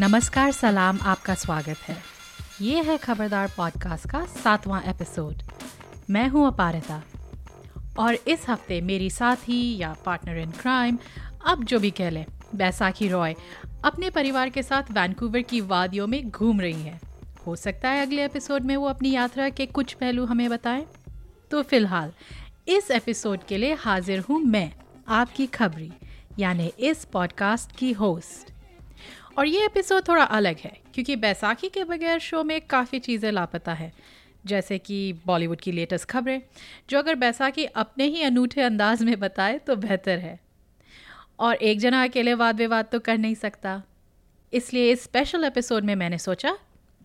नमस्कार, सलाम, आपका स्वागत है। ये है खबरदार पॉडकास्ट का सातवां एपिसोड मैं हूँ अपारिता। और इस हफ़्ते मेरी साथी या पार्टनर इन क्राइम अब जो भी कह लें, बैसाखी रॉय, अपने परिवार के साथ वैंकूवर की वादियों में घूम रही हैं। हो सकता है अगले एपिसोड में वो अपनी यात्रा के कुछ पहलू हमें बताएँ। तो फ़िलहाल, इस एपिसोड के लिए हाजिर हूँ मैं, आपकी खबरी, यानी इस पॉडकास्ट की होस्ट और ये एपिसोड थोड़ा अलग है, क्योंकि बैसाखी के बगैर शो में काफ़ी चीज़ें लापता है। जैसे कि बॉलीवुड की लेटेस्ट खबरें, जो अगर बैसाखी अपने ही अनूठे अंदाज में बताए तो बेहतर है। और एक जना अकेले वाद विवाद तो कर नहीं सकता। इसलिए इस स्पेशल एपिसोड में मैंने सोचा,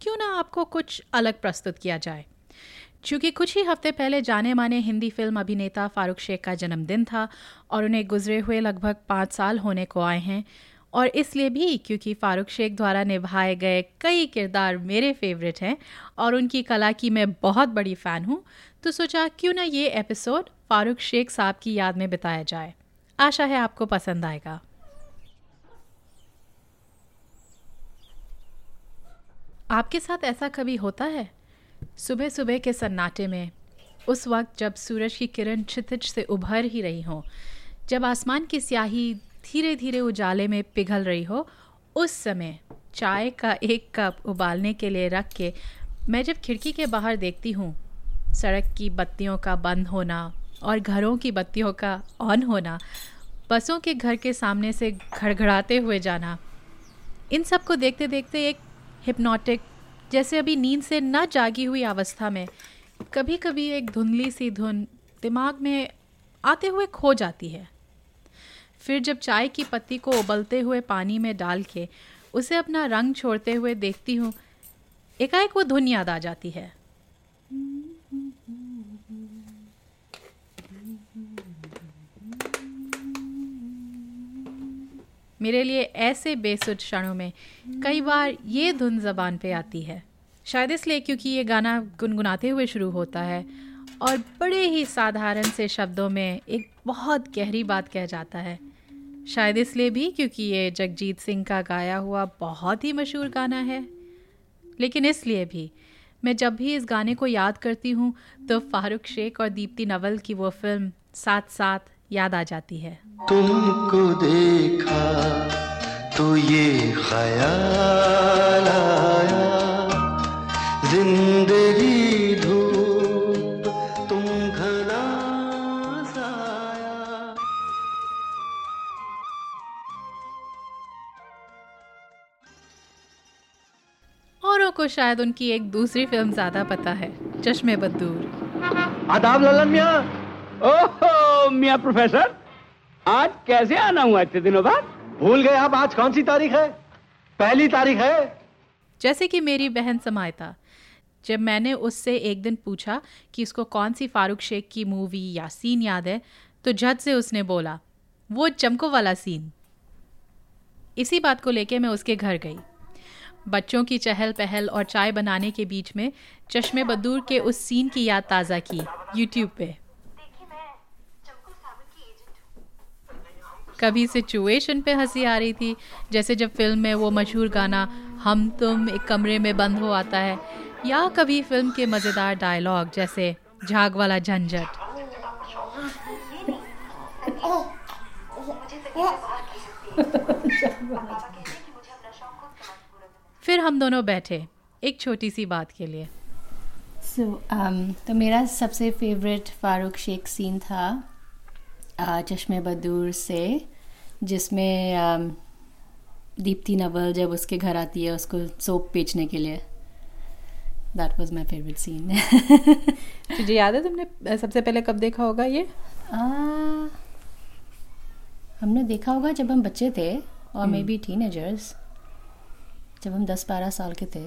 क्यों ना आपको कुछ अलग प्रस्तुत किया जाए। चूँकि कुछ ही हफ़्ते पहले जाने माने हिंदी फ़िल्म अभिनेता फारूक शेख का जन्मदिन था, और उन्हें गुजरे हुए लगभग पाँच साल होने को आए हैं और इसलिए भी क्योंकि फ़ारूक शेख द्वारा निभाए गए कई किरदार मेरे फेवरेट हैं और उनकी कला की मैं बहुत बड़ी फ़ैन हूँ। तो सोचा, क्यों ना ये एपिसोड फ़ारूक शेख साहब की याद में बिताया जाए। आशा है आपको पसंद आएगा। आपके साथ ऐसा कभी होता है? सुबह सुबह के सन्नाटे में, उस वक्त जब सूरज की किरण क्षितिज से उभर ही रही हो, जब आसमान की स्याही धीरे धीरे उजाले में पिघल रही हो, उस समय चाय का एक कप उबालने के लिए रख के मैं जब खिड़की के बाहर देखती हूँ, सड़क की बत्तियों का बंद होना और घरों की बत्तियों का ऑन होना, बसों के घर के सामने से घड़घड़ाते हुए जाना, इन सबको देखते देखते एक हिप्नोटिक जैसे अभी नींद से न जागी हुई अवस्था में कभी कभी एक धुंधली सी धुन दिमाग में आते हुए खो जाती है। फिर जब चाय की पत्ती को उबलते हुए पानी में डाल के उसे अपना रंग छोड़ते हुए देखती हूँ, एकाएक वो धुन याद आ जाती है। मेरे लिए ऐसे बेसुध क्षणों में कई बार ये धुन जबान पे आती है। शायद इसलिए क्योंकि ये गाना गुनगुनाते हुए शुरू होता है और बड़े ही साधारण से शब्दों में एक बहुत गहरी बात कह जाता है। शायद इसलिए भी क्योंकि ये जगजीत सिंह का गाया हुआ बहुत ही मशहूर गाना है। लेकिन इसलिए भी, मैं जब भी इस गाने को याद करती हूँ तो फारूक शेख और दीप्ति नवल की वो फ़िल्म साथ साथ याद आ जाती है। तुमको देखा तो ये ख्याल आया। ज़िंदगी औरों को शायद उनकी एक दूसरी फ़िल्म ज़्यादा पता है चश्मे बदूर आदाब ललन मियाँ। ओहो मियाँ प्रोफेसर आज कैसे आना हुआ इतने दिनों बाद? भूल गए आप आज कौन सी तारीख है? पहली तारीख है। जैसे कि मेरी बहन समायता जब मैंने उससे एक दिन पूछा कि उसको कौन सी फारूक शेख की मूवी या सीन याद है तो झट से उसने बोला वो चमको वाला सीन इसी बात को लेके मैं उसके घर गई। बच्चों की चहल पहल और चाय बनाने के बीच में चश्मे बदूर के उस सीन की याद ताज़ा की यूट्यूब पे। कभी सिचुएशन पे हँसी आ रही थी जैसे जब फ़िल्म में वो मशहूर गाना हम तुम एक कमरे में बंद हो आता है या कभी फ़िल्म के मज़ेदार डायलॉग जैसे झाग वाला झंझट। फिर हम दोनों बैठे एक छोटी सी बात के लिए। सो so, um, तो मेरा सबसे फेवरेट फारूक शेख सीन था चश्मे बदूर से जिसमें um, दीप्ति नवल जब उसके घर आती है उसको सोप बेचने के लिए। That was my favourite scene तुझे याद है तुमने सबसे पहले कब देखा होगा ये? uh, हमने देखा होगा जब हम बच्चे थे और मे बी टीनेजर्स जब हम दस बारह साल के थे।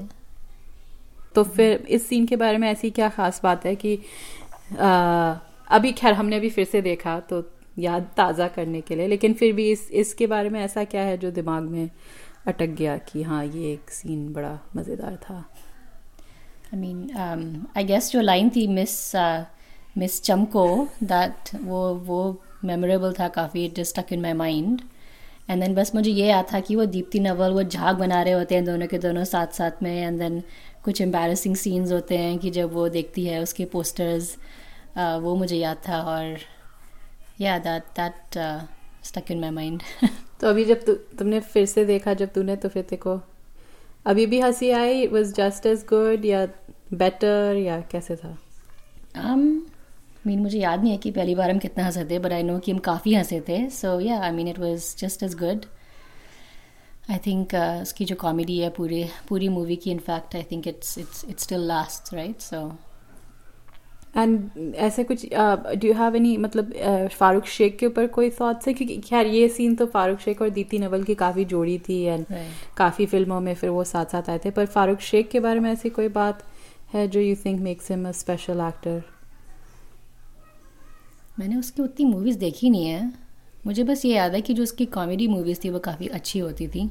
तो फिर इस सीन के बारे में ऐसी क्या खास बात है कि आ, अभी खैर हमने भी फिर से देखा तो याद ताज़ा करने के लिए लेकिन फिर भी इस इसके बारे में ऐसा क्या है जो दिमाग में अटक गया कि हाँ ये एक सीन बड़ा मज़ेदार था? आई मीन आई गेस जो लाइन थी मिस मिस चमको दैट वो वो मेमोरेबल था काफ़ी it stuck in my mind and then बस मुझे ये याद था कि वो दीप्ति नवल वो झाग बना रहे होते हैं दोनों के दोनों साथ साथ में एंड देन कुछ एम्बेरसिंग सीन्स होते हैं कि जब वो देखती है उसके पोस्टर्स वो मुझे याद था और yeah that that stuck in my mind तो अभी जब तु, तुमने फिर से देखा जब तूने तो फिर देखो अभी भी हँसी आई वॉज़ जस्ट एज गुड या बेटर या कैसे था? Um, मीन मुझे याद नहीं है कि पहली बार हम कितना हंसे थे बट आई नो कि हम काफ़ी हंसे थे. So yeah I mean it was just as good I think उसकी जो कॉमेडी है पूरे पूरी मूवी की in fact I think it's it's it's still last right so and ऐसे कुछ डू यू हैव एनी मतलब uh, फारूक शेख के ऊपर कोई थॉट्स है? क्योंकि खैर ये सीन तो फारूक शेख और दीति नवल की काफ़ी जोड़ी थी एंड right. काफ़ी फ़िल्मों में फिर वो साथ साथ आए थे. पर फारूक शेख के बारे में ऐसी कोई बात है जो you think makes him a special actor मैंने उसकी उतनी मूवीज़ देखी नहीं है। मुझे बस ये याद है कि जो उसकी कॉमेडी मूवीज़ थी वो काफ़ी अच्छी होती थी।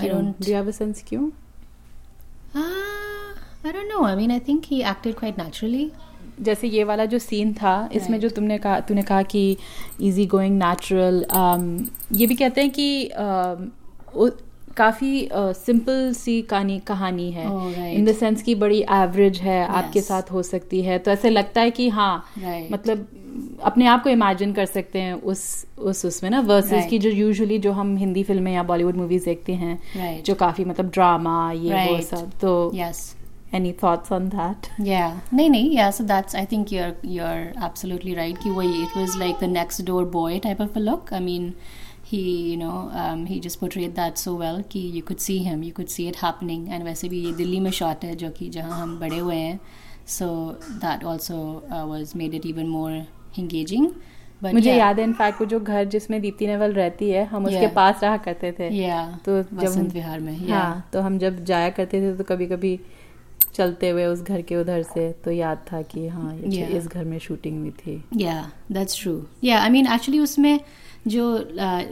आई डोंट सेंस क्यों? I don't know I mean I think he acted quite naturally जैसे ये वाला जो सीन था इसमें जो तुमने कहा तूने कहा कि इजी गोइंग नेचुरल ये भी कहते हैं कि uh, काफ़ी सिंपल uh, सी कहानी कहानी है। इन द सेंस की बड़ी एवरेज है yes. आपके साथ हो सकती है। तो ऐसे लगता है कि हाँ right. मतलब अपने आप को इमेजिन कर सकते हैं उस उस उसमें ना वर्सेस right. की जो यूजुअली जो हम हिंदी फ़िल्में या बॉलीवुड मूवीज़ देखते हैं right. जो काफ़ी मतलब ड्रामा ये right. वो सब तो yes any thoughts on that yeah नहीं नहीं yeah so that's I think you are you are absolutely right कि वही it was like the next door boy type of a look I mean he you know um, he just portrayed that so well ki you could see him you could see it happening and वैसे भी ये दिल्ली में shot है जो कि जहाँ हम बड़े हुए हैं so that also uh, was made it even more engaging But मुझे yeah. याद है इनफैक्ट वो जो घर जिसमें दीप्ति नेवल रहती है हम yeah. उसके पास रहा करते थे yeah. तो जब विहार में yeah. हाँ तो हम जब जाया करते थे तो कभी कभी चलते हुए उस घर के उधर से तो याद था कि हाँ yeah. इस घर में शूटिंग हुई थी या दैट्स ट्रू या आई मीन एक्चुअली उसमें जो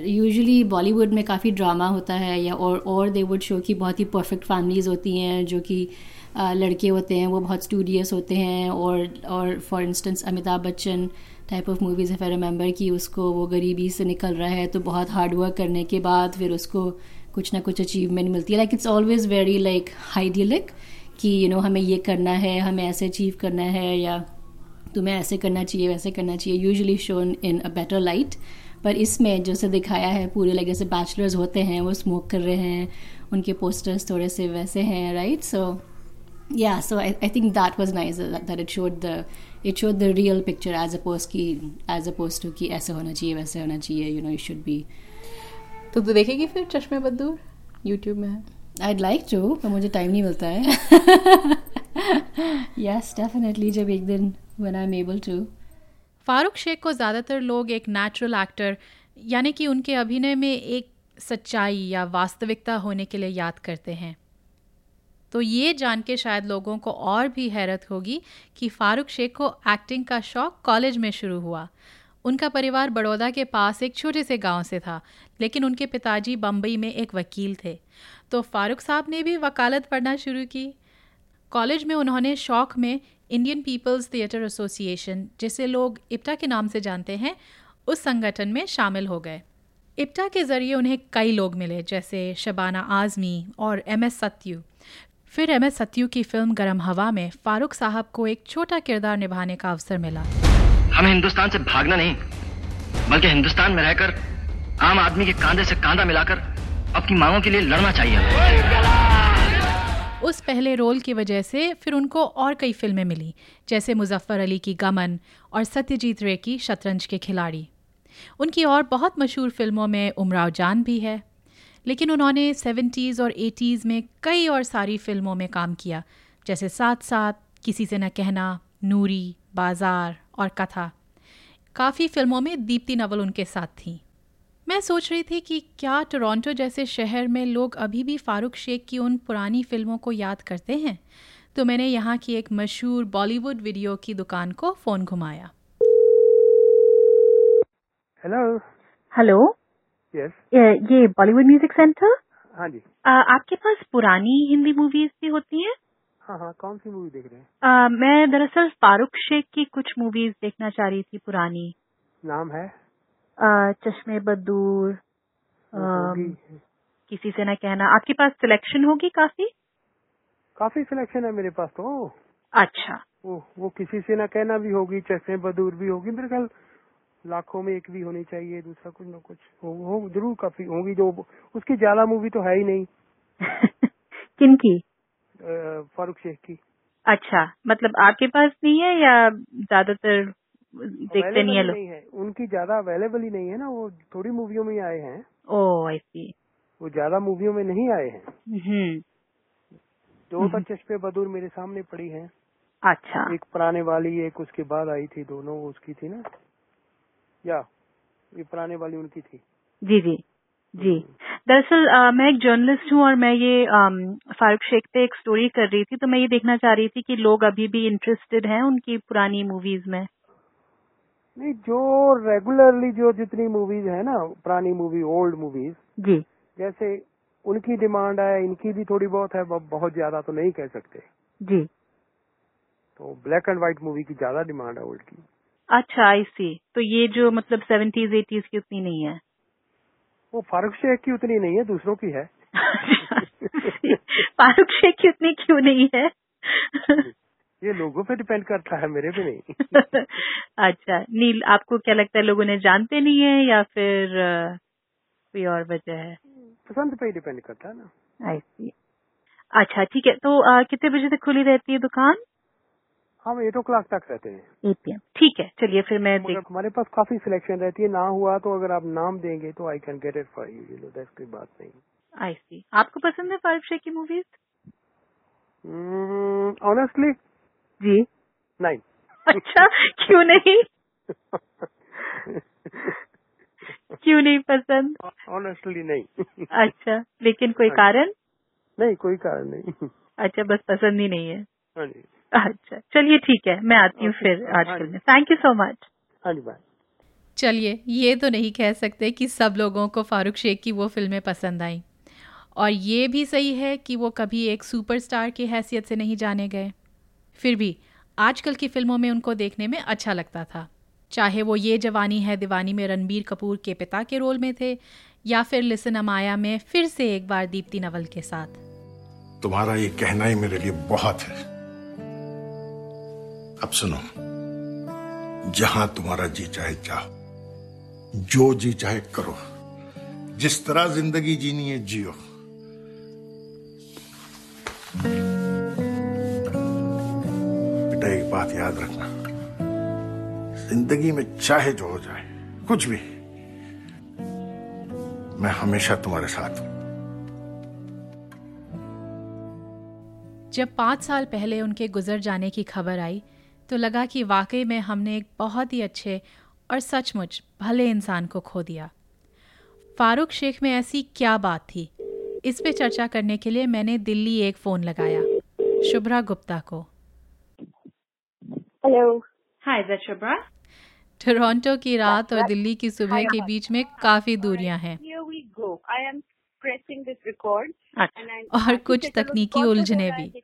यूजुअली uh, बॉलीवुड में काफ़ी ड्रामा होता है या और और दे वुड शो की बहुत ही परफेक्ट फैमिलीज़ होती हैं जो कि uh, लड़के होते हैं वो बहुत स्टूडियस होते हैं और और for instance Amitabh Bachchan type of movies if I remember कि उसको वो गरीबी से निकल रहा है तो बहुत हार्ड वर्क करने के बाद फिर उसको कुछ ना कुछ अचीवमेंट मिलती है। Like it's always very like idyllic कि यू you नो know, हमें ये करना है हमें ऐसे अचीव करना है या तुम्हें ऐसे करना चाहिए वैसे करना चाहिए usually shown in a better light पर इसमें जैसे दिखाया है पूरे लाइक जैसे बैचलर्स होते हैं वो स्मोक कर रहे हैं उनके पोस्टर्स थोड़े से वैसे हैं right so yeah so I, I think that was nice that, that it showed the it showed the real picture as opposed ki as opposed to कि ऐसे होना चाहिए वैसे होना चाहिए you know you should be तो तू देखेगी फिर चश्मे बद्दूर यूट्यूब में I'd like to पर मुझे टाइम नहीं मिलता है yes definitely जब एक दिन when I'm able to Farooq Sheikh को ज़्यादातर लोग एक नेचुरल एक्टर यानी कि उनके अभिनय में एक सच्चाई या वास्तविकता होने के लिए याद करते हैं तो ये जान के शायद लोगों को और भी हैरत होगी कि फ़ारूक शेख को एक्टिंग का शौक़ कॉलेज में शुरू हुआ। उनका परिवार बड़ौदा के पास एक छोटे से गाँव से था, लेकिन उनके पिताजी बम्बई में एक वकील थे। तो फ़ारूक साहब ने भी वकालत पढ़ना शुरू की। कॉलेज में उन्होंने शौक़ में इंडियन पीपल्स थिएटर एसोसिएशन जिसे लोग इप्टा के नाम से जानते हैं, उस संगठन में शामिल हो गए। इप्टा के ज़रिए उन्हें कई लोग मिले, जैसे शबाना आज़मी और एम एस सत्यू। फिर एम एस सत्यू की फ़िल्म गरम हवा में फारूक साहब को एक छोटा किरदार निभाने का अवसर मिला। हमें हिंदुस्तान से भागना नहीं बल्कि हिंदुस्तान में रहकर आम आदमी के कांधे से कांधा मिलाकर अपनी मांगों के लिए लड़ना चाहिए उस पहले रोल की वजह से फिर उनको और कई फ़िल्में मिली जैसे मुजफ्फर अली की गमन और सत्यजीत रे की शतरंज के खिलाड़ी। उनकी और बहुत मशहूर फ़िल्मों में उमराव जान भी है। लेकिन उन्होंने सेवेंटीज़ और एटीज़ में कई और सारी फ़िल्मों में काम किया जैसे साथ साथ किसी से न कहना नूरी बाज़ार और कथा। काफ़ी फ़िल्मों में दीप्ति नवल उनके साथ थी। मैं सोच रही थी कि क्या टोरंटो जैसे शहर में लोग अभी भी फारूक शेख की उन पुरानी फ़िल्मों को याद करते हैं? तो मैंने यहाँ की एक मशहूर बॉलीवुड वीडियो की दुकान को फ़ोन घुमाया। हेलो हेलो ये बॉलीवुड म्यूज़िक सेंटर हाँ जी। आपके पास पुरानी हिंदी मूवीज़ भी होती हैं? हाँ हाँ कौन सी मूवी देख रहे हैं? मैं दरअसल फारूक शेख की कुछ मूवीज़ देखना चाह रही थी पुरानी। नाम है? आ, चश्मे बदूर किसी से ना कहना। आपके पास सिलेक्शन होगी काफ़ी? काफ़ी सिलेक्शन है मेरे पास तो। अच्छा। वो वो किसी से ना कहना भी होगी चश्मे बदूर भी होगी। मेरे ख्याल लाखों में एक भी होनी चाहिए दूसरा कुछ ना कुछ। हो, हो ज़रूर काफ़ी होगी जो उसकी ज़्यादा मूवी तो है ही नहीं। किन की? फारूक शेख की। अच्छा मतलब आपके पास नहीं है या ज़्यादातर देखते नहीं है लोग? नहीं है। उनकी ज़्यादा अवेलेबल ही नहीं है ना वो थोड़ी मूवियों में आए हैं। ओ आई सी वो ज़्यादा मूवियों में नहीं आए हैं। हम्म। दो तक चश्मे बदूर मेरे सामने पड़ी हैं। अच्छा। एक पुराने वाली एक उसके बाद आई थी दोनों उसकी थी ना। या ये पुराने वाली उनकी थी। जी जी जी। दरअसल मैं एक जर्नलिस्ट हूँ और मैं ये फारूक शेख पे एक स्टोरी कर रही थी तो मैं ये देखना चाह रही थी कि लोग अभी भी इंटरेस्टेड हैं उनकी पुरानी मूवीज़ में। नहीं जो रेगुलरली जो जितनी मूवीज़ है ना पुरानी मूवी ओल्ड मूवीज़ जी। जैसे उनकी डिमांड है इनकी भी थोड़ी बहुत है बहुत ज़्यादा तो नहीं कह सकते। जी। तो ब्लैक एंड व्हाइट मूवी की ज़्यादा डिमांड है ओल्ड की। अच्छा आई सी तो ये जो मतलब सेवेंटीज एटीज की उतनी नहीं है। वो फारूक शेख की उतनी नहीं है दूसरों की है। फारूक शेख की उतनी क्यों नहीं है? ये लोगों पे डिपेंड करता है मेरे पे नहीं। अच्छा नील आपको क्या लगता है लोगों ने जानते नहीं है या फिर कोई और वजह है? पसंद पे ही डिपेंड करता है ना। आई सी अच्छा ठीक है तो कितने बजे तक खुली रहती है दुकान? हम एट ओ क्लाक तक रहते हैं। एट पी ठीक है चलिए फिर मैं देख हमारे पास काफ़ी सिलेक्शन रहती है ना हुआ तो अगर आप नाम देंगे तो I can get it for you you know that's कोई बात नहीं। आई सी आपको पसंद है फारूक शेख की मूवीज़ ऑनेस्टली जी। नहीं अच्छा क्यों नहीं? क्यों नहीं पसंद? ऑनेस्टली नहीं अच्छा लेकिन कोई कारण? नहीं कोई कारण नहीं। अच्छा बस पसंद ही नहीं है। हाँ जी। अच्छा चलिए ठीक है मैं आती हूँ फिर आज आजकल जी। में। थैंक यू सो मच हाँ जी बाय चलिए ये तो नहीं कह सकते कि सब लोगों को फारूक शेख की वो फ़िल्में पसंद आई। और ये भी सही है कि वो कभी एक सुपरस्टार की हैसियत से नहीं जाने गए। फिर भी आजकल की फ़िल्मों में उनको देखने में अच्छा लगता था। चाहे वो ये जवानी है दीवानी में रणबीर कपूर के पिता के रोल में थे या फिर लिसन अमाया में फिर से एक बार दीप्ति नवल के साथ। तुम्हारा ये कहना ही मेरे लिए बहुत है। अब सुनो। जहाँ तुम्हारा जी चाहे जाओ जो जी चाहे करो। जिस तरह ज़िंदगी जीनी है, जियो। बेटा, एक बात याद रखना। ज़िंदगी में चाहे जो हो जाए, कुछ भी, मैं हमेशा तुम्हारे साथ हूँ। जब पाँच साल पहले उनके गुजर जाने की खबर आई तो लगा कि वाकई में हमने एक बहुत ही अच्छे और सचमुच भले इंसान को खो दिया। फारूक शेख में ऐसी क्या बात थी? इस पे चर्चा करने के लिए मैंने दिल्ली एक फ़ोन लगाया। शुभ्रा गुप्ता को। हेलो। हाय शुभ्रा? टोरंटो की रात और दिल्ली की सुबह के बीच में काफ़ी दूरियाँ हैं। Here we go. I am pressing this record. अच्छा। और कुछ तकनीकी उलझने भी।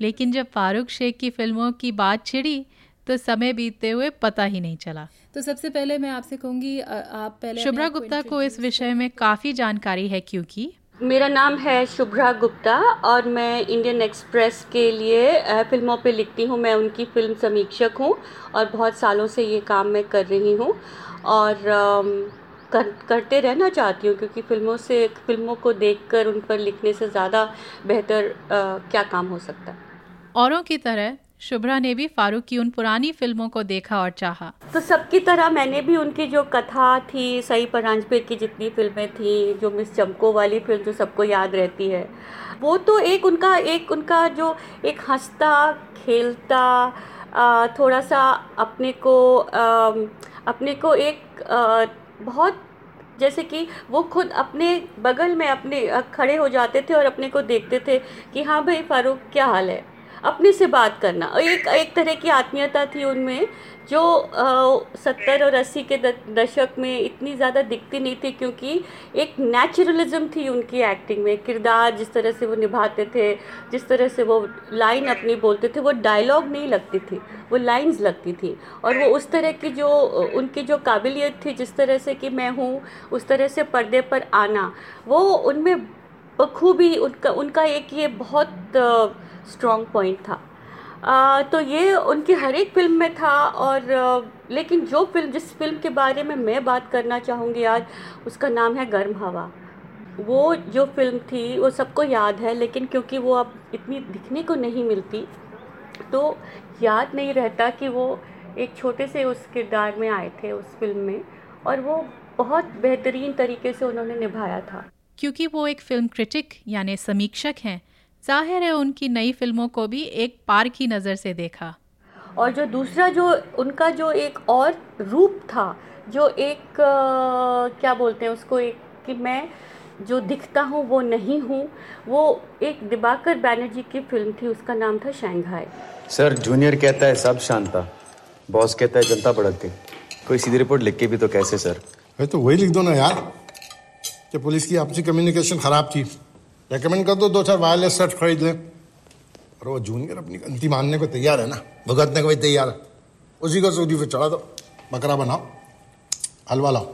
लेकिन जब फारूक शेख की फ़िल्मों की बात छिड़ी तो समय बीतते हुए पता ही नहीं चला। तो सबसे पहले मैं आपसे कहूँगी आप पहले शुभ्रा गुप्ता को इस विषय में काफ़ी जानकारी है क्योंकि मेरा नाम है शुभ्रा गुप्ता और मैं इंडियन एक्सप्रेस के लिए फ़िल्मों पे लिखती हूँ। मैं उनकी फ़िल्म समीक्षक हूँ और बहुत सालों से ये काम मैं कर रही हूँ। और कर, करते रहना चाहती हूँ क्योंकि फ़िल्मों से फ़िल्मों को देखकर उन पर लिखने से ज़्यादा बेहतर क्या काम हो सकता है। औरों की तरह शुभ्रा ने भी फारूक की उन पुरानी फ़िल्मों को देखा और चाहा। तो सबकी तरह मैंने भी उनकी जो कथा थी, सई परांजपे की जितनी फ़िल्में थी, जो मिस चमको वाली फ़िल्म जो सबको याद रहती है, वो तो एक उनका एक उनका जो एक हंसता, खेलता थोड़ा सा अपने को अपने को एक बहुत, जैसे कि वो खुद अपने बगल में अपने खड़े हो जाते थे और अपने को देखते थे कि हाँ भाई फारूक, क्या हाल है? अपने से बात करना। एक एक तरह की आत्मीयता थी उनमें, जो सत्तर और अस्सी के दशक में इतनी ज़्यादा दिखती नहीं थी, क्योंकि एक नेचुरलिज्म थी उनकी एक्टिंग में। किरदार जिस तरह से वो निभाते थे, जिस तरह से वो लाइन अपनी बोलते थे, वो डायलॉग नहीं लगती थी, वो लाइंस लगती थी। और वो उस तरह की जो, उनकी जो काबिलियत थी, जिस तरह से कि मैं हूँ, उस तरह से पर्दे पर आना, वो उनमें बखूबी उनका उनका एक ये बहुत स्ट्रॉन्ग पॉइंट था। आ, तो ये उनकी हर एक फ़िल्म में था और लेकिन जो फ़िल्म जिस फ़िल्म के बारे में मैं बात करना चाहूँगी आज उसका नाम है गर्म हवा। वो जो फ़िल्म थी वो सबको याद है लेकिन क्योंकि वो अब इतनी दिखने को नहीं मिलती तो याद नहीं रहता कि वो एक छोटे से उस किरदार में आए थे उस फ़िल्म में और वो बहुत बेहतरीन तरीके से उन्होंने निभाया था। क्योंकि वो एक फ़िल्म क्रिटिक यानी समीक्षक हैं। ज़ाहिर है उनकी नई फ़िल्मों को भी एक पार की नज़र से देखा। और जो दूसरा जो उनका जो एक और रूप था जो एक आ, क्या बोलते हैं उसको एक कि मैं जो दिखता हूँ वो नहीं हूँ वो एक दिबाकर बैनर्जी की फ़िल्म थी उसका नाम था शंघाई। सर जूनियर कहता है सब शांता बॉस कहता है जनता भड़कती। कोई सीधी रिपोर्ट लिख के भी तो कैसे सर? तो वही लिख दो ना यार। कि पुलिस की आपसी कम्युनिकेशन खराब थी। रेकमेंड कर दो दो चार वायरलेस सेट खरीद लें। और वो जूनियर अपनी गलती मानने को तैयार है ना भुगतने को भी तैयार है। उसी को सूदी पे चढ़ा दो बकरा बनाओ हलवा लाओ।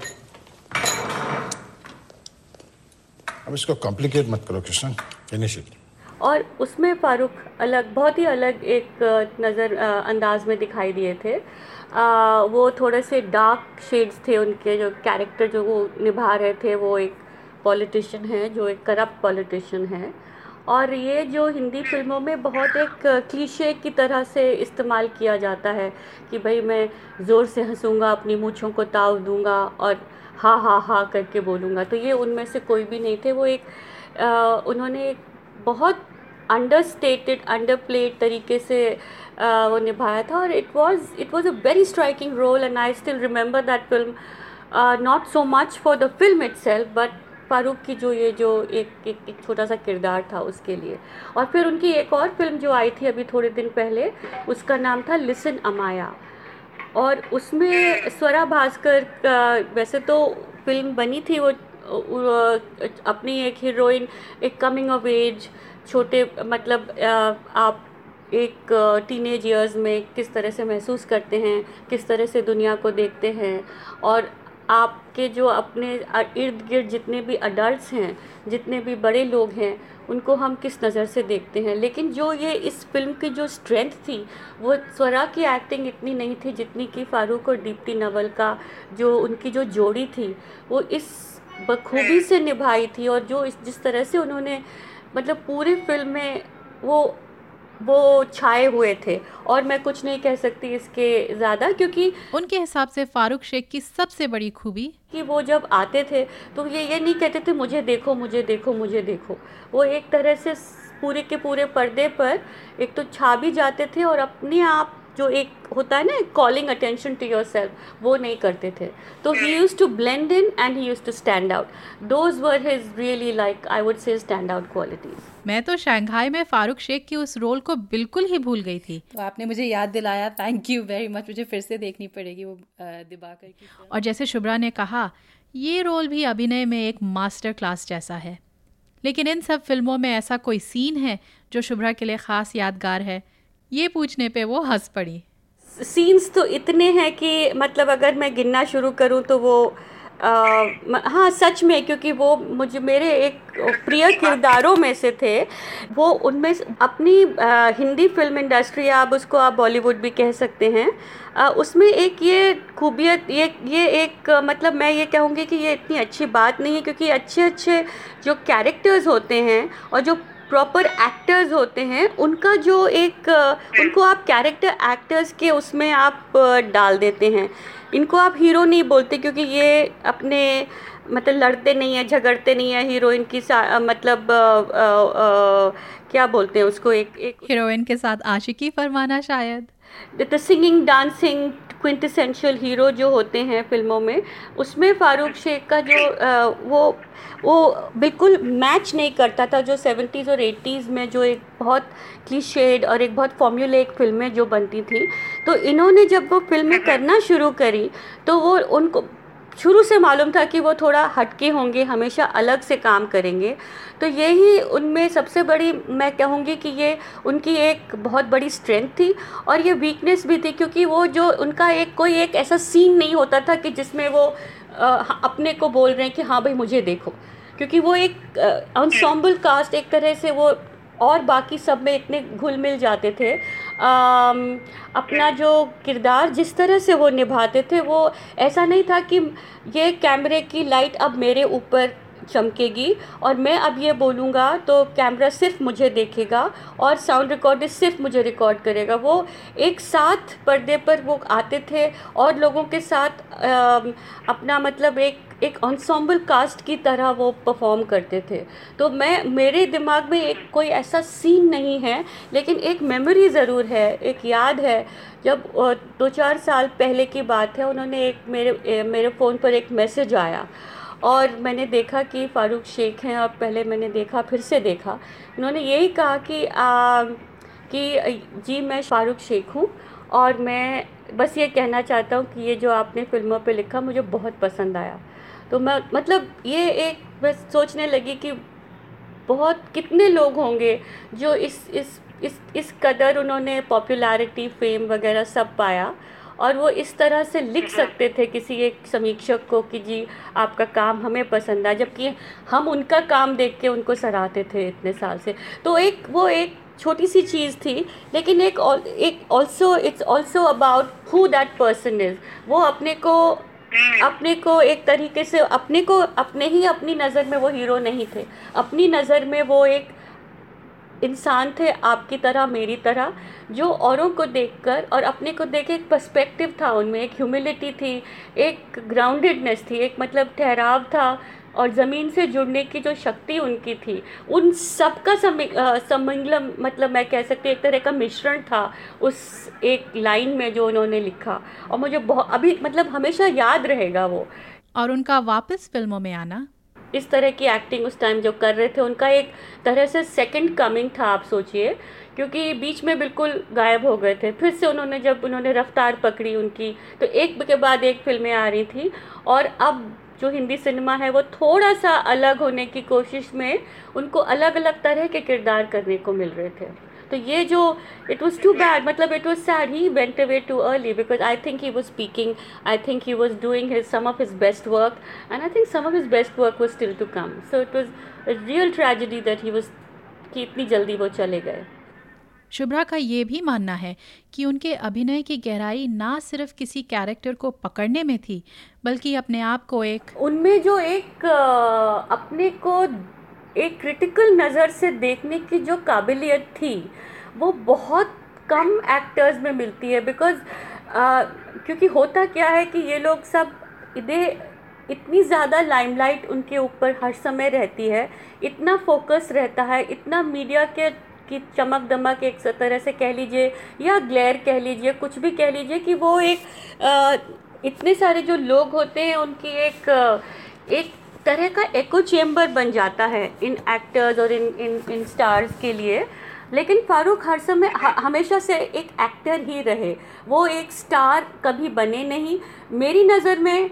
अब इसको कॉम्प्लिकेट मत करो कृष्ण फिनिश इट और उसमें फारूक अलग बहुत ही अलग एक नज़र अंदाज में दिखाई दिए थे। आ, वो थोड़े से डार्क शेड्स थे उनके जो कैरेक्टर जो वो निभा रहे थे वो एक पॉलिटिशियन है जो एक करप्ट पॉलिटिशियन है। और ये जो हिंदी फ़िल्मों में बहुत एक क्लीशे की तरह से इस्तेमाल किया जाता है कि भाई मैं ज़ोर से हंसूँगा अपनी मूछों को ताव दूँगा और हा हा हा करके बोलूँगा। तो ये उनमें से कोई भी नहीं थे। वो एक आ, उन्होंने एक बहुत अंडर स्टेटेड अंडर प्लेड तरीके से आ, वो निभाया था। और it was it was a very striking role and I still remember that film not so much for the film itself but Farooq की जो ये जो एक एक, एक छोटा सा किरदार था उसके लिए। और फिर उनकी एक और फ़िल्म जो आई थी अभी थोड़े दिन पहले उसका नाम था लिसन अमाया। और उसमें स्वरा भास्कर का वैसे तो फ़िल्म बनी थी वो अपनी एक हीरोइन एक कमिंग ऑफ़ एज छोटे मतलब आप एक टीनेज ईयर्स में किस तरह से महसूस करते हैं किस तरह से दुनिया को देखते हैं। और आपके जो अपने इर्द गिर्द जितने भी अडल्ट हैं, जितने भी बड़े लोग हैं, उनको हम किस नज़र से देखते हैं? लेकिन जो ये इस फ़िल्म की जो स्ट्रेंथ थी, वो स्वरा की एक्टिंग इतनी नहीं थी जितनी कि फ़ारूक और दीप्ति नवल का जो उनकी जो जोड़ी थी, वो इस बखूबी से निभाई थी और जो इस, जिस तरह से उन्होंने मतलब पूरी फ़िल्म में वो वो छाए हुए थे। और मैं कुछ नहीं कह सकती इसके ज़्यादा क्योंकि उनके हिसाब से फारूक शेख की सबसे बड़ी खूबी? कि वो जब आते थे तो ये ये नहीं कहते थे मुझे देखो मुझे देखो मुझे देखो। वो एक तरह से पूरे के पूरे पर्दे पर एक तो छा भी जाते थे और अपने आप जो एक होता है ना calling attention to yourself वो नहीं करते थे। तो he used to blend in and he used to stand out those were his really like I would say stand out qualities मैं तो शंघाई में फारूक शेख की उस रोल को बिल्कुल ही भूल गई थी। तो आपने मुझे याद दिलाया। थैंक यू वेरी मच मुझे फिर से देखनी पड़ेगी वो दिबाकर की और जैसे शुभ्रा ने कहा ये रोल भी अभिनय में एक मास्टर क्लास जैसा है। लेकिन इन सब फ़िल्मों में ऐसा कोई सीन है जो शुभ्रा के लिए ख़ास यादगार है? ये पूछने पे वो हंस पड़ी। सीन्स तो इतने हैं कि मतलब अगर मैं गिनना शुरू करूँ तो वो आ, हाँ सच में क्योंकि वो मुझे मेरे एक प्रिय किरदारों में से थे। वो उनमें अपनी आ, हिंदी फ़िल्म इंडस्ट्री आप उसको आप बॉलीवुड भी कह सकते हैं आ, उसमें एक ये खूबियत ये ये एक मतलब मैं ये कहूँगी कि ये इतनी अच्छी बात नहीं है क्योंकि अच्छे अच्छे जो कैरेक्टर्स होते हैं और जो प्रॉपर एक्टर्स होते हैं उनका जो एक उनको आप कैरेक्टर एक्टर्स के उसमें आप डाल देते हैं। इनको आप हीरो नहीं बोलते क्योंकि ये अपने मतलब लड़ते नहीं है झगड़ते नहीं है हीरोइन की मतलब आ, आ, आ, क्या बोलते हैं उसको एक एक हीरोइन के साथ आशिकी फरमाना शायद। The singing dancing quintessential hero जो होते हैं फ़िल्मों में उसमें फारूक शेख का जो आ, वो वो बिल्कुल मैच नहीं करता था जो सेवेंटीज़ और एट्टीज में जो एक बहुत क्लीशेड और एक बहुत फॉर्मूलेक फ़िल्में जो बनती थी। तो इन्होंने जब वो फ़िल्में करना शुरू करी तो वो उनको शुरू से मालूम था कि वो थोड़ा हटके होंगे हमेशा अलग से काम करेंगे। तो यही उनमें सबसे बड़ी मैं कहूँगी कि ये उनकी एक बहुत बड़ी स्ट्रेंथ थी और ये वीकनेस भी थी क्योंकि वो जो उनका एक कोई एक ऐसा सीन नहीं होता था कि जिसमें वो आ, अपने को बोल रहे हैं कि हाँ भाई मुझे देखो। क्योंकि वो एक अनसॉम्बल कास्ट एक तरह से वो और बाकी सब में इतने घुल मिल जाते थे। आ, अपना जो किरदार जिस तरह से वो निभाते थे वो ऐसा नहीं था कि ये कैमरे की लाइट अब मेरे ऊपर चमकेगी। और मैं अब ये बोलूँगा तो कैमरा सिर्फ़ मुझे देखेगा और साउंड रिकॉर्डर सिर्फ़ मुझे रिकॉर्ड करेगा। वो एक साथ पर्दे पर वो आते थे और लोगों के साथ आ, अपना मतलब एक एक ensemble कास्ट की तरह वो परफॉर्म करते थे। तो मैं मेरे दिमाग में एक कोई ऐसा सीन नहीं है लेकिन एक मेमोरी ज़रूर है एक याद है। जब दो चार साल पहले की बात है उन्होंने एक मेरे मेरे फ़ोन पर एक मैसेज आया। और मैंने देखा कि फ़ारूक शेख हैं और पहले मैंने देखा फिर से देखा। उन्होंने यही कहा कि आ, कि जी मैं फ़ारूक शेख हूँ और मैं बस ये कहना चाहता हूँ कि ये जो आपने फ़िल्मों पे लिखा मुझे बहुत पसंद आया। तो मैं मतलब ये एक बस सोचने लगी कि बहुत कितने लोग होंगे जो इस इस इस इस कदर उन्होंने पॉपुलैरिटी फेम वगैरह सब पाया। और वो इस तरह से लिख सकते थे किसी एक समीक्षक को कि जी आपका काम हमें पसंद आया जबकि हम उनका काम देख के उनको सराहते थे इतने साल से। तो एक वो एक छोटी सी चीज़ थी लेकिन एक एक also it's also about who that person is वो अपने को अपने को एक तरीके से अपने को अपने ही अपनी नज़र में वो हीरो नहीं थे। अपनी नज़र में वो एक इंसान थे आपकी तरह, मेरी तरह, जो औरों को देखकर और अपने को देख एक पर्सपेक्टिव था उनमें, एक ह्यूमिलिटी थी, एक ग्राउंडेडनेस थी, एक मतलब ठहराव था और ज़मीन से जुड़ने की जो शक्ति उनकी थी। उन सब का सम्मिलम मतलब मैं कह सकती हूँ, एक तरह का मिश्रण था उस एक लाइन में जो उन्होंने लिखा। और मुझे बहुत अभी मतलब हमेशा याद रहेगा वो। और उनका वापस फ़िल्मों में आना। इस तरह की एक्टिंग उस टाइम जो कर रहे थे, उनका एक तरह से सेकंड कमिंग था, आप सोचिए। क्योंकि बीच में बिल्कुल गायब हो गए थे। फिर से उन्होंने जब उन्होंने रफ्तार पकड़ी उनकी तो एक के बाद एक फ़िल्में आ रही थी। और अब जो हिंदी सिनेमा है, वो थोड़ा सा अलग होने की कोशिश में उनको अलग अलग तरह के किरदार करने को मिल रहे थे। तो ये जो इट वॉज़ टू बैड मतलब it was sad he went away too early because I think he was speaking I think he was doing his some of his best work and I think some of his best work was still to come so it was real tragedy that he was कि इतनी जल्दी वो चले गए। शुभ्रा का ये भी मानना है कि उनके अभिनय की गहराई ना सिर्फ़ किसी कैरेक्टर को पकड़ने में थी बल्कि अपने आप को एक उनमें जो एक अपने को एक क्रिटिकल नज़र से देखने की जो काबिलियत थी वो बहुत कम एक्टर्स में मिलती है बिकॉज़ क्योंकि होता क्या है कि ये लोग सब इधे इतनी ज़्यादा लाइमलाइट उनके ऊपर हर समय रहती है इतना फोकस रहता है इतना मीडिया के की चमक दमक एक तरह से कह लीजिए या ग्लेयर कह लीजिए कुछ भी कह लीजिए कि वो एक आ, इतने सारे जो लोग होते हैं उनकी एक एक तरह का एको चेम्बर बन जाता है इन एक्टर्स और इन इन इन स्टार्स के लिए। लेकिन फारूक हर समय हमेशा से एक एक्टर ही रहे। वो एक स्टार कभी बने नहीं। मेरी नज़र में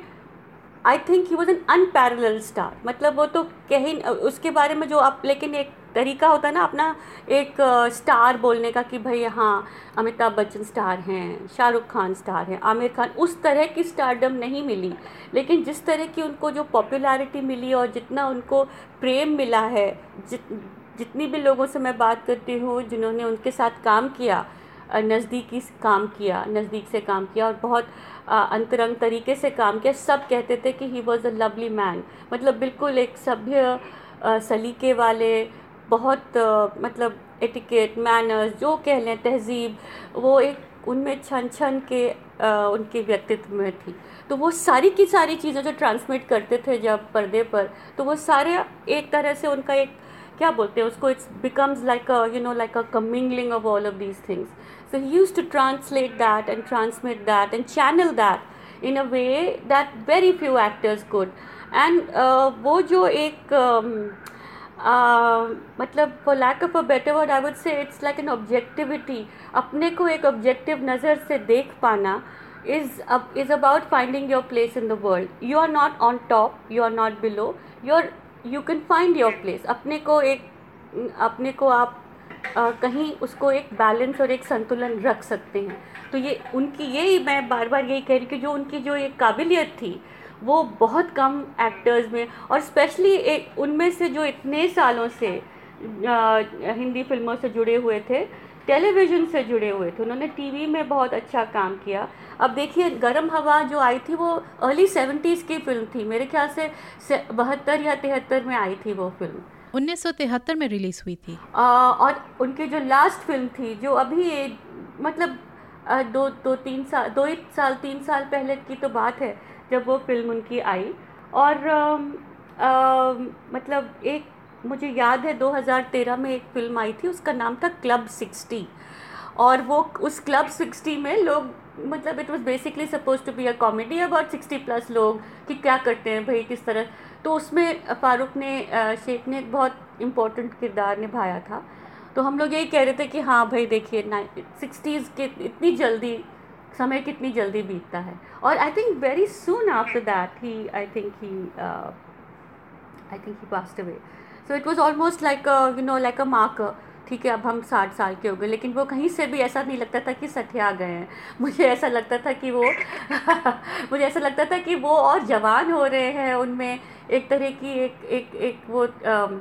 I think he was an unparallel star मतलब वो तो कहीं उसके बारे में जो आप, लेकिन एक तरीका होता है ना अपना एक स्टार बोलने का कि भाई हाँ अमिताभ बच्चन स्टार हैं, शाहरुख खान स्टार हैं, आमिर खान, उस तरह की स्टारडम नहीं मिली। लेकिन जिस तरह की उनको जो पॉपुलैरिटी मिली और जितना उनको प्रेम मिला है, जित, जितनी भी लोगों से मैं बात करती हूँ, जिन्होंने उनके साथ काम किया नज़दीकी काम किया, नज़दीक से काम किया और बहुत अंतरंग तरीके से काम किया, सब कहते थे कि he was a lovely man मतलब बिल्कुल एक सभ्य सलीके वाले बहुत मतलब एटिकेट मैनर्स जो कह लें तहजीब वो एक उनमें छन छन के आ, उनके व्यक्तित्व में थी। तो वो सारी की सारी चीज़ें जो ट्रांसमिट करते थे जब पर्दे पर तो वो सारे एक तरह से उनका एक क्या बोलते हैं उसको it's becomes like a you know like a commingling of all of these things so he used to translate that and transmit that and channel that in a way that very few actors good and वो जो एक मतलब for lack of a better word I would say it's like an objectivity अपने को एक objective नज़र से देख पाना is is about finding your place in the world you are not on top you are not below below. You're you can find your place. अपने को एक अपने को आप आ, कहीं उसको एक बैलेंस और एक संतुलन रख सकते हैं। तो ये उनकी यही मैं बार बार यही कह रही कि जो उनकी जो एक काबिलियत थी वो बहुत कम एक्टर्स में और स्पेशली एक उनमें से जो इतने सालों से आ, हिंदी फ़िल्मों से जुड़े हुए थे टेलीविज़न से जुड़े हुए थे उन्होंने टीवी में बहुत अच्छा काम किया। अब देखिए गर्म हवा जो आई थी वो अर्ली सेवेंटीज़ की फ़िल्म थी मेरे ख्याल से बहत्तर या तिहत्तर में आई थी वो फ़िल्म उन्नीस सौ तिहत्तर में रिलीज़ हुई थी। आ, और उनकी जो लास्ट फ़िल्म थी जो अभी मतलब दो दो तीन साल दो एक साल तीन साल पहले की तो बात है जब वो फ़िल्म उनकी आई और आ, मतलब एक मुझे याद है 2013 में एक फ़िल्म आई थी उसका नाम था क्लब 60 और वो उस क्लब 60 में लोग मतलब it was basically suppose to be a comedy about 60 plus लोग कि क्या करते हैं भाई किस तरह। तो उसमें फ़ारूक ने शेख ने एक बहुत इम्पोर्टेंट किरदार निभाया था। तो हम लोग यही कह रहे थे कि हाँ भाई देखिए सिक्सटीज़ के इतनी जल्दी समय कितनी जल्दी बीतता है। और I think very soon after that he I think he I think he passed away so it was almost like you know like a marker ठीक है अब हम साठ साल के हो गए लेकिन वो कहीं से भी ऐसा नहीं लगता था कि सठिया गए हैं। मुझे ऐसा लगता था कि वो मुझे ऐसा लगता था कि वो और जवान हो रहे हैं उनमें। एक तरह की एक एक एक वो um,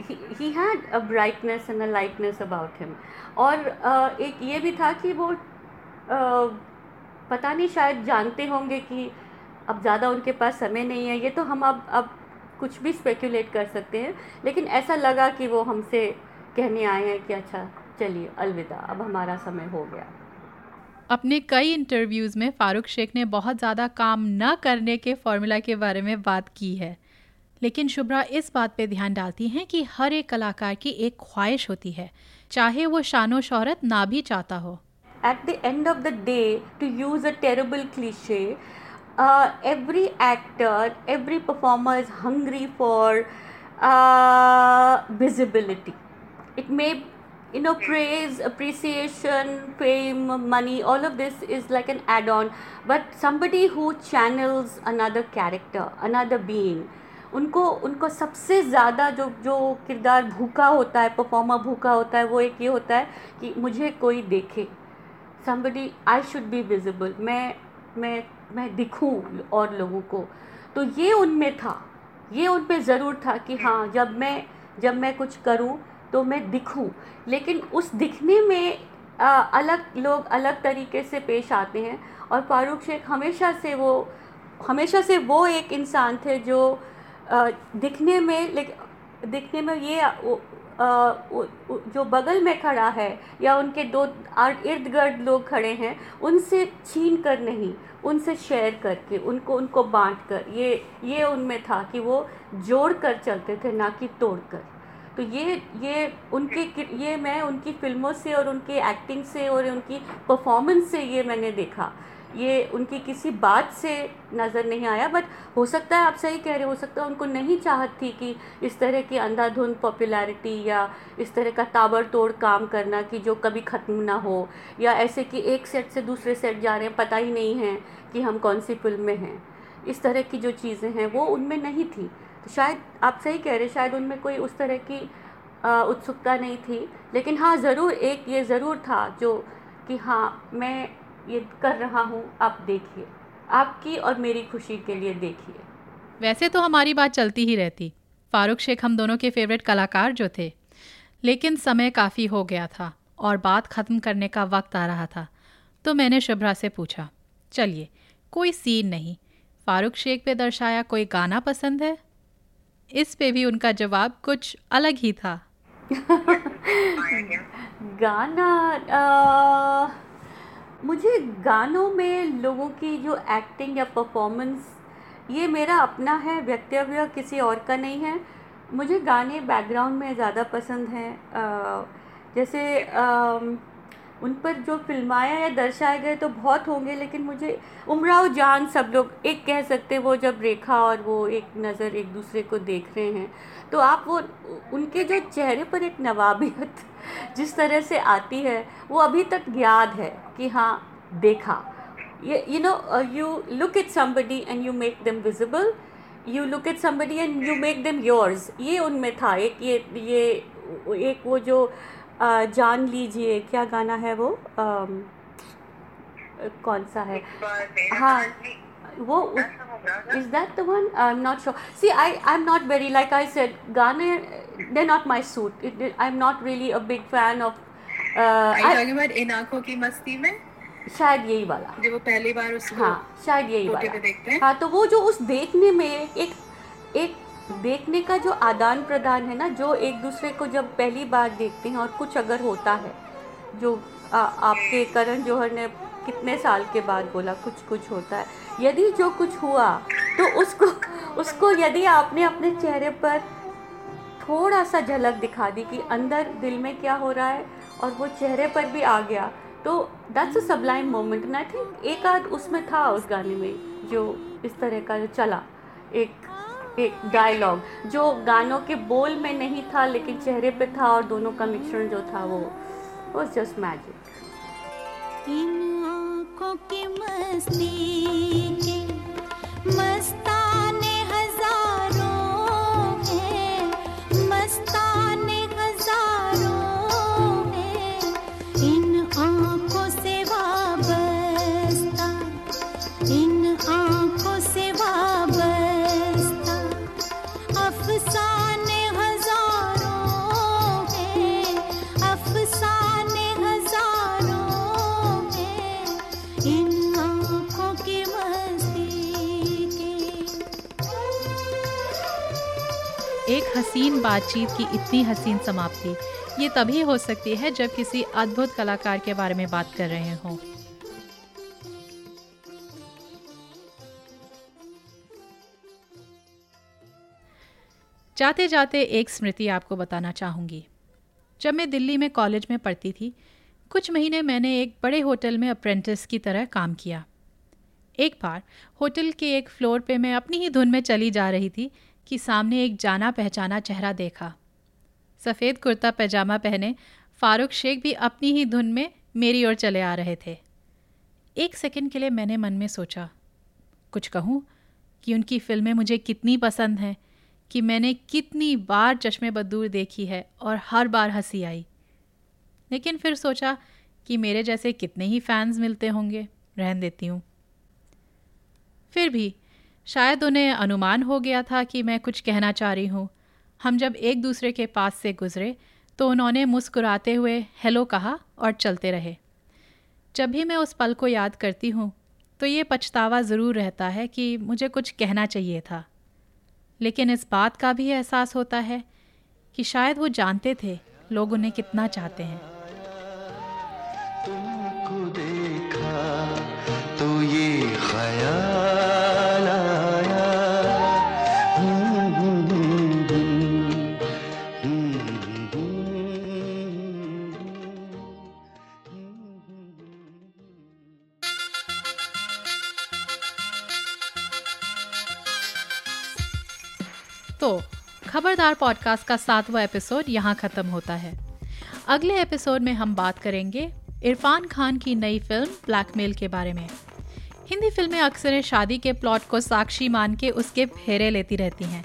एक he had a brightness and a lightness about him और uh, एक ये भी था कि वो uh, पता नहीं शायद जानते होंगे कि अब ज़्यादा उनके पास समय नहीं है। ये तो हम अब अब कुछ भी स्पेकुलेट कर सकते हैं। लेकिन ऐसा लगा कि वो हमसे कहने आए हैं कि अच्छा चलिए अलविदा अब हमारा समय हो गया। अपने कई इंटरव्यूज़ में फ़ारूक शेख ने बहुत ज़्यादा काम न करने के फॉर्मूला के बारे में बात की है। लेकिन शुभ्रा इस बात पे ध्यान डालती हैं कि हर एक कलाकार की एक ख्वाहिश होती है, चाहे वो शानो शहरत ना भी चाहता हो। At the end of the day to use a terrible cliche every actor every performer is hungry for visibility it may you know praise appreciation fame money all of this is like an add on but somebody who channels another character another being उनको उनको सबसे ज़्यादा जो जो किरदार भूखा होता है परफॉर्मर भूखा होता है वो एक ये होता है कि मुझे कोई देखे। Somebody I should be visible मैं मैं मैं दिखूँ और लोगों को। तो ये उनमें था। ये उन पर ज़रूर था कि हाँ जब मैं जब मैं कुछ करूँ तो मैं दिखूं। लेकिन उस दिखने में आ, अलग लोग अलग तरीके से पेश आते हैं और फारूक शेख हमेशा से वो हमेशा से वो एक इंसान थे जो दिखने में लेकिन दिखने में ये जो बगल में खड़ा है, या उनके दो इर्द गिर्द लोग खड़े हैं, उनसे छीन कर नहीं, उनसे शेयर करके, उनको उनको बांट कर, ये ये उनमें था कि वो जोड़ कर चलते थे, ना कि तोड़ कर। तो ये ये उनके ये मैं उनकी फ़िल्मों से और उनकी एक्टिंग से और उनकी परफॉर्मेंस से ये मैंने देखा। ये उनकी किसी बात से नज़र नहीं आया बट हो सकता है आप सही कह रहे हो सकता है उनको नहीं चाहत थी कि इस तरह की अंधाधुंध पॉपुलैरिटी या इस तरह का ताबड़तोड़ काम करना कि जो कभी ख़त्म ना हो, या ऐसे कि एक सेट से दूसरे सेट जा रहे हैं, पता ही नहीं है कि हम कौन सी फ़िल्म में हैं। इस तरह की जो चीज़ें हैं, वो उनमें नहीं थी। तो शायद आप सही कह रहे शायद उनमें कोई उस तरह की उत्सुकता नहीं थी। लेकिन हाँ ज़रूर एक ये ज़रूर था जो कि हाँ मैं ये कर रहा हूँ आप देखिए। आपकी और मेरी खुशी के लिए देखिए। वैसे तो हमारी बात चलती ही रहती। फारूक शेख हम दोनों के फेवरेट कलाकार जो थे। लेकिन समय काफ़ी हो गया था और बात ख़त्म करने का वक्त आ रहा था। तो मैंने शुभ्रा से पूछा चलिए कोई सीन नहीं। फारूक शेख पे दर्शाया कोई गाना पसंद है? इस पे भी उनका जवाब कुछ अलग ही था। गाना आ... मुझे गानों में लोगों की जो एक्टिंग या परफॉर्मेंस ये मेरा अपना है व्यक्तव्य किसी और का नहीं है। मुझे गाने बैकग्राउंड में ज़्यादा पसंद हैं। जैसे अम, उन पर जो फिल्माया या दर्शाए गए तो बहुत होंगे, लेकिन मुझे उमराव जान सब लोग एक कह सकते हैं, वो जब रेखा और वो एक नज़र एक दूसरे को देख रहे हैं तो आप वो उनके जो चेहरे पर एक नवाबियत जिस तरह से आती है, वो अभी तक याद है कि हाँ देखा। ये you know you look at somebody and you make them visible you look at somebody and you make them yours ये उनमें था, एक ये ये, एक वो जो जान लीजिए क्या गाना है वो? अम, कौन सा है? हाँ वो is that the one I am not sure see I I am not very like I said गाने they not my suit I am not really a big fan of इन आँखों की मस्ती में शायद यही वाला। जब वो पहली बार उसको हाँ शायद यही वाला। देखते हैं। हाँ तो वो जो उस देखने में एक एक देखने का जो आदान प्रदान है ना जो एक दूसरे को जब पहली बार देखते हैं और कुछ अगर होता है जो आ, आपके करण जौहर ने कितने साल के बाद बोला कुछ कुछ होता है। यदि जो कुछ हुआ तो उसको उसको यदि आपने अपने चेहरे पर थोड़ा सा झलक दिखा दी कि अंदर दिल में क्या हो रहा है और वो चेहरे पर भी आ गया तो that's a sublime moment I think एक आध उसमें था उस गाने में जो इस तरह का जो चला। एक डायलॉग जो गानों के बोल में नहीं था, लेकिन चेहरे पे था और दोनों का मिश्रण जो था वो वो जस्ट मैजिक मस्ती के मस्ताने हसीन बातचीत की इतनी हसीन समाप्ति। ये तभी हो सकती है जब किसी अद्भुत कलाकार के बारे में बात कर रहे हों। जाते जाते एक स्मृति आपको बताना चाहूँगी। जब मैं दिल्ली में कॉलेज में पढ़ती थी, कुछ महीने मैंने एक बड़े होटल में अप्रेंटिस की तरह काम किया। एक बार होटल के एक फ्लोर पे मैं अपनी ही धुन में चली जा रही थी कि सामने एक जाना पहचाना चेहरा देखा। सफ़ेद कुर्ता पैजामा पहने फारूक शेख भी अपनी ही धुन में मेरी ओर चले आ रहे थे। एक सेकंड के लिए मैंने मन में सोचा, कुछ कहूँ कि उनकी फ़िल्में मुझे कितनी पसंद हैं, कि मैंने कितनी बार चश्मे बदूर देखी है और हर बार हँसी आई। लेकिन फिर सोचा कि मेरे जैसे कितने ही फैंस मिलते होंगे, रहन देती हूँ। फिर भी शायद उन्हें अनुमान हो गया था कि मैं कुछ कहना चाह रही हूँ। हम जब एक दूसरे के पास से गुजरे तो उन्होंने मुस्कुराते हुए, हेलो कहा और चलते रहे। जब भी मैं उस पल को याद करती हूँ तो ये पछतावा ज़रूर रहता है कि मुझे कुछ कहना चाहिए था। लेकिन इस बात का भी एहसास होता है कि शायद वो जानते थे लोग उन्हें कितना चाहते हैं। तुमको देखा तो ये ख्याल खबरदार पॉडकास्ट का सातवां एपिसोड यहाँ ख़त्म होता है। अगले एपिसोड में हम बात करेंगे इरफान खान की नई फ़िल्म ब्लैकमेल के बारे में। हिंदी फ़िल्में अक्सर शादी के प्लॉट को साक्षी मान के उसके फेरे लेती रहती हैं।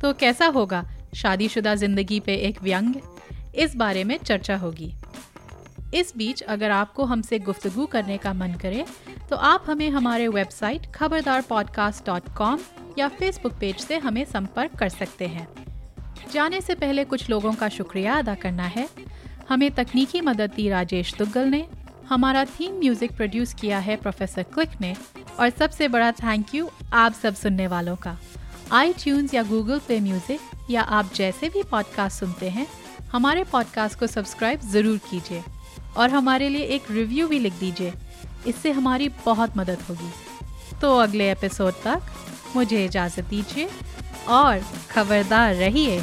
तो कैसा होगा? शादीशुदा ज़िंदगी पे एक व्यंग? इस बारे में चर्चा होगी। इस बीच अगर आपको हमसे गुफ्तगू करने का मन करे तो आप हमें हमारे website Khabardar podcast dot com या फेसबुक पेज से हमें संपर्क कर सकते हैं। जाने से पहले कुछ लोगों का शुक्रिया अदा करना है। हमें तकनीकी मदद दी राजेश दुग्गल ने, हमारा थीम म्यूज़िक प्रोड्यूस किया है प्रोफेसर क्लिक ने, और सबसे बड़ा थैंक यू आप सब सुनने वालों का। आई या गूगल पे म्यूज़िक या आप जैसे भी पॉडकास्ट सुनते हैं, हमारे पॉडकास्ट को सब्सक्राइब ज़रूर कीजिए और हमारे लिए एक रिव्यू भी लिख दीजिए। इससे हमारी बहुत मदद होगी। तो अगले एपिसोड तक मुझे इजाज़त दीजिए और खबरदार रहिए।